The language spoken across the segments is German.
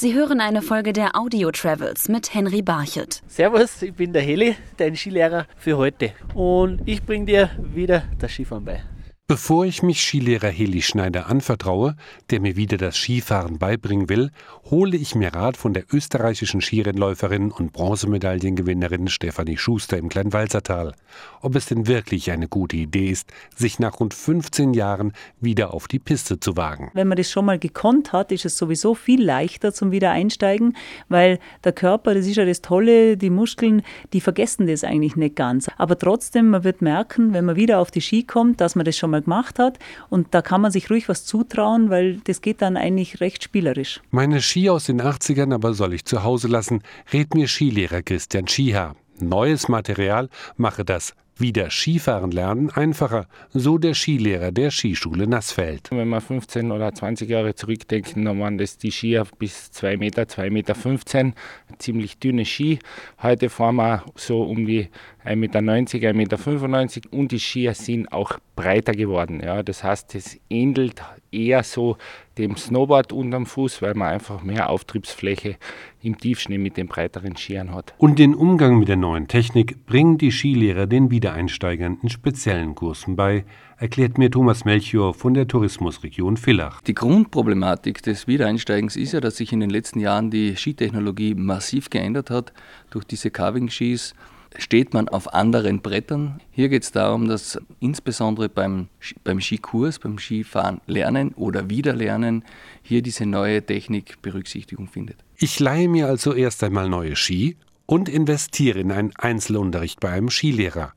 Sie hören eine Folge der Audio Travels mit Henry Barchet. Servus, ich bin der Heli, dein Skilehrer für heute. Und ich bringe dir wieder das Skifahren bei. Bevor ich mich Skilehrer Heli Schneider anvertraue, der mir wieder das Skifahren beibringen will, hole ich mir Rat von der österreichischen Skirennläuferin und Bronzemedaillengewinnerin Stefanie Schuster im Kleinwalzertal, ob es denn wirklich eine gute Idee ist, sich nach rund 15 Jahren wieder auf die Piste zu wagen. Wenn man das schon mal gekonnt hat, ist es sowieso viel leichter zum Wiedereinsteigen, weil der Körper, das ist ja das Tolle, die Muskeln, die vergessen das eigentlich nicht ganz. Aber trotzdem, man wird merken, wenn man wieder auf die Ski kommt, dass man das schon mal gemacht hat. Und da kann man sich ruhig was zutrauen, weil das geht dann eigentlich recht spielerisch. Meine Ski aus den 80ern aber soll ich zu Hause lassen, rät mir Skilehrer Christian Schiha. Neues Material mache das wieder Skifahren lernen einfacher, so der Skilehrer der Skischule Nassfeld. Wenn wir 15 oder 20 Jahre zurückdenken, dann waren das die Skier bis 2 Meter, 2,15 Meter, 15, ziemlich dünne Ski. Heute fahren wir so um die 1,90 Meter, 1,95 Meter und die Skier sind auch breiter geworden. Ja. Das heißt, es ähnelt eher so dem Snowboard unterm Fuß, weil man einfach mehr Auftriebsfläche im Tiefschnee mit den breiteren Skiern hat. Und den Umgang mit der neuen Technik bringen die Skilehrer den Wiedereinsteigern in speziellen Kursen bei, erklärt mir Thomas Melchior von der Tourismusregion Villach. Die Grundproblematik des Wiedereinsteigens ist ja, dass sich in den letzten Jahren die Skitechnologie massiv geändert hat durch diese Carving-Skis steht man auf anderen Brettern. Hier geht es darum, dass insbesondere beim, beim Skikurs, beim Skifahren lernen oder Wiederlernen hier diese neue Technik Berücksichtigung findet. Ich leihe mir also erst einmal neue Ski und investiere in einen Einzelunterricht bei einem Skilehrer.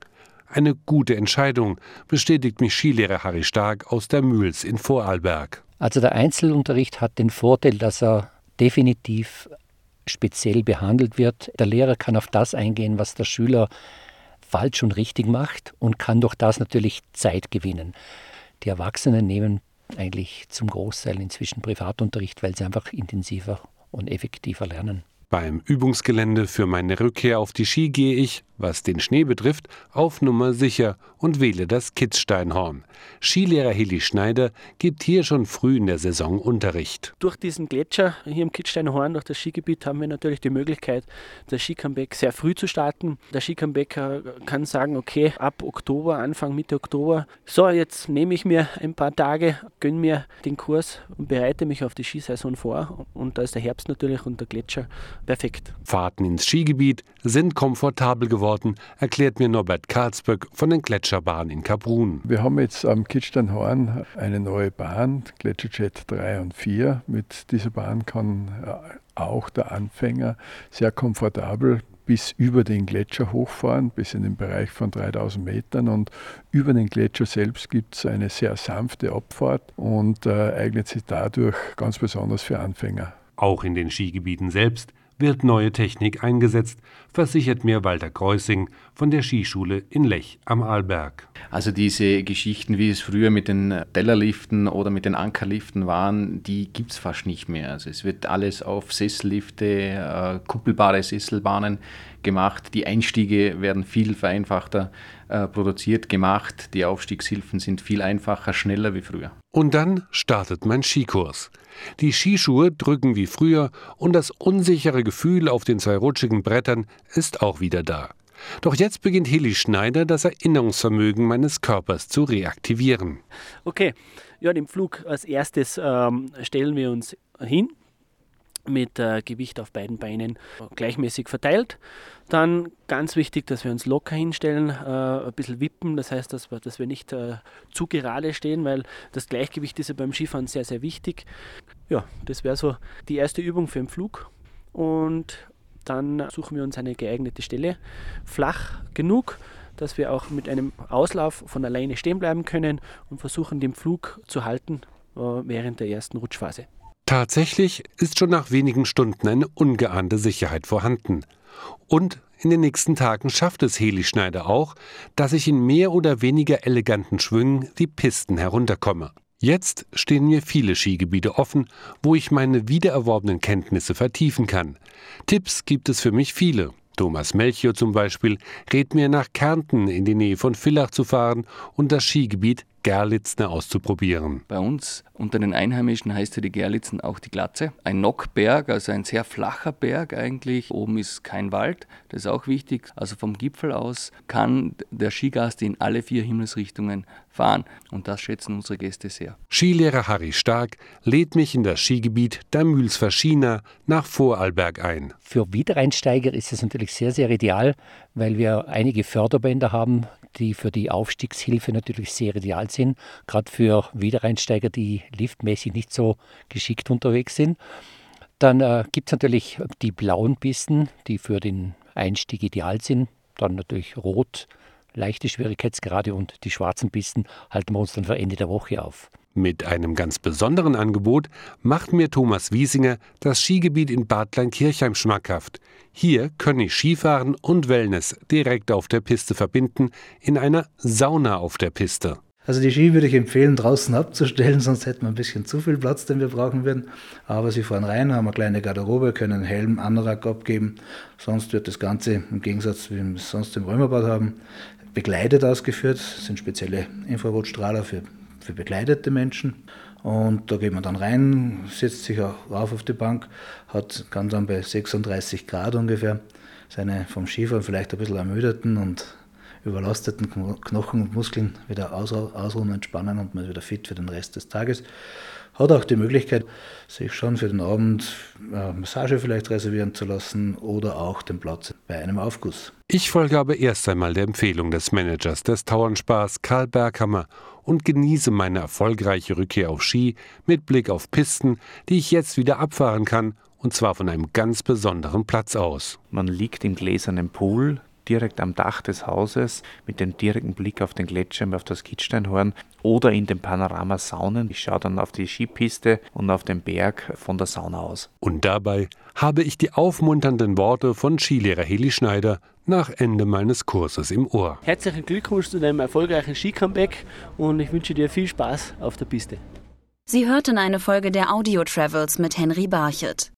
Eine gute Entscheidung, bestätigt mich Skilehrer Harry Stark aus der Mühls in Vorarlberg. Also der Einzelunterricht hat den Vorteil, dass er definitiv speziell behandelt wird. Der Lehrer kann auf das eingehen, was der Schüler falsch und richtig macht und kann durch das natürlich Zeit gewinnen. Die Erwachsenen nehmen eigentlich zum Großteil inzwischen Privatunterricht, weil sie einfach intensiver und effektiver lernen. Beim Übungsgelände für meine Rückkehr auf die Ski gehe ich, was den Schnee betrifft, auf Nummer sicher und wähle das Kitzsteinhorn. Skilehrer Heli Schneider gibt hier schon früh in der Saison Unterricht. Durch diesen Gletscher hier im Kitzsteinhorn, durch das Skigebiet, haben wir natürlich die Möglichkeit, das Skicomeback sehr früh zu starten. Der Skicomebacker kann sagen, okay, ab Oktober, Anfang, Mitte Oktober, so, jetzt nehme ich mir ein paar Tage, gönne mir den Kurs und bereite mich auf die Skisaison vor. Und da ist der Herbst natürlich und der Gletscher perfekt. Fahrten ins Skigebiet sind komfortabel geworden, erklärt mir Norbert Karlsböck von den Gletscherbahnen in Kaprun. Wir haben jetzt am Kitzsteinhorn eine neue Bahn, Gletscherjet 3 und 4. Mit dieser Bahn kann äh, auch der Anfänger sehr komfortabel bis über den Gletscher hochfahren, bis in den Bereich von 3000 Metern. Und über den Gletscher selbst gibt es eine sehr sanfte Abfahrt und äh, eignet sich dadurch ganz besonders für Anfänger. Auch in den Skigebieten selbst wird neue Technik eingesetzt, versichert mir Walter Kreusing von der Skischule in Lech am Arlberg. Also diese Geschichten, wie es früher mit den Tellerliften oder mit den Ankerliften waren, die gibt es fast nicht mehr. Also es wird alles auf Sessellifte, äh, kuppelbare Sesselbahnen gemacht. Die Einstiege werden viel vereinfachter äh, produziert, gemacht. Die Aufstiegshilfen sind viel einfacher, schneller wie früher. Und dann startet mein Skikurs. Die Skischuhe drücken wie früher und das unsichere Gefühl auf den zwei rutschigen Brettern ist auch wieder da. Doch jetzt beginnt Heli Schneider, das Erinnerungsvermögen meines Körpers zu reaktivieren. Okay, ja, den Flug als erstes ähm, stellen wir uns hin mit äh, Gewicht auf beiden Beinen gleichmäßig verteilt. Dann ganz wichtig, dass wir uns locker hinstellen, äh, ein bisschen wippen, das heißt, dass wir, dass wir nicht äh, zu gerade stehen, weil das Gleichgewicht ist ja beim Skifahren sehr, sehr wichtig. Ja, das wäre so die erste Übung für den Flug. Und dann suchen wir uns eine geeignete Stelle, flach genug, dass wir auch mit einem Auslauf von alleine stehen bleiben können und versuchen, den Flug zu halten äh, während der ersten Rutschphase. Tatsächlich ist schon nach wenigen Stunden eine ungeahnte Sicherheit vorhanden. Und in den nächsten Tagen schafft es Heli Schneider auch, dass ich in mehr oder weniger eleganten Schwüngen die Pisten herunterkomme. Jetzt stehen mir viele Skigebiete offen, wo ich meine wiedererworbenen Kenntnisse vertiefen kann. Tipps gibt es für mich viele. Thomas Melchior zum Beispiel rät mir nach Kärnten in die Nähe von Villach zu fahren und das Skigebiet Gerlitzner auszuprobieren. Bei uns unter den Einheimischen heißt ja die Gerlitzen auch die Glatze. Ein Nockberg, also ein sehr flacher Berg eigentlich. Oben ist kein Wald, das ist auch wichtig. Also vom Gipfel aus kann der Skigast in alle vier Himmelsrichtungen fahren. Und das schätzen unsere Gäste sehr. Skilehrer Harry Stark lädt mich in das Skigebiet der Mühlsverschiener nach Vorarlberg ein. Für Wiedereinsteiger ist es natürlich sehr, sehr ideal, weil wir einige Förderbänder haben, die für die Aufstiegshilfe natürlich sehr ideal sind, gerade für Wiedereinsteiger, die liftmäßig nicht so geschickt unterwegs sind. Dann äh, gibt es natürlich die blauen Pisten, die für den Einstieg ideal sind. Dann natürlich rot, leichte Schwierigkeitsgrade und die schwarzen Pisten halten wir uns dann für Ende der Woche auf. Mit einem ganz besonderen Angebot macht mir Thomas Wiesinger das Skigebiet in Bad Kleinkirchheim schmackhaft. Hier können ich Skifahren und Wellness direkt auf der Piste verbinden, in einer Sauna auf der Piste. Also die Ski würde ich empfehlen, draußen abzustellen, sonst hätten wir ein bisschen zu viel Platz, den wir brauchen würden. Aber sie fahren rein, haben eine kleine Garderobe, können einen Helm, Anorak abgeben. Sonst wird das Ganze im Gegensatz, wie wir es sonst im Römerbad haben, begleitet ausgeführt. Das sind spezielle Infrarotstrahler für für bekleidete Menschen. Und da geht man dann rein, setzt sich auch rauf auf die Bank, hat, kann dann bei 36 Grad ungefähr seine vom Skifahren vielleicht ein bisschen ermüdeten und überlasteten Knochen und Muskeln wieder ausruhen, entspannen und man ist wieder fit für den Rest des Tages. Hat auch die Möglichkeit, sich schon für den Abend eine Massage vielleicht reservieren zu lassen oder auch den Platz bei einem Aufguss. Ich folge aber erst einmal der Empfehlung des Managers des Tauernspaß Karl Berghammer und genieße meine erfolgreiche Rückkehr auf Ski mit Blick auf Pisten, die ich jetzt wieder abfahren kann, und zwar von einem ganz besonderen Platz aus. Man liegt im gläsernen Pool, direkt am Dach des Hauses mit dem direkten Blick auf den Gletscher, auf das Kitzsteinhorn oder in den Panoramasaunen. Ich schaue dann auf die Skipiste und auf den Berg von der Sauna aus. Und dabei habe ich die aufmunternden Worte von Skilehrer Heli Schneider nach Ende meines Kurses im Ohr. Herzlichen Glückwunsch zu deinem erfolgreichen Ski-Comeback und ich wünsche dir viel Spaß auf der Piste. Sie hörten eine Folge der Audio Travels mit Henry Barchet.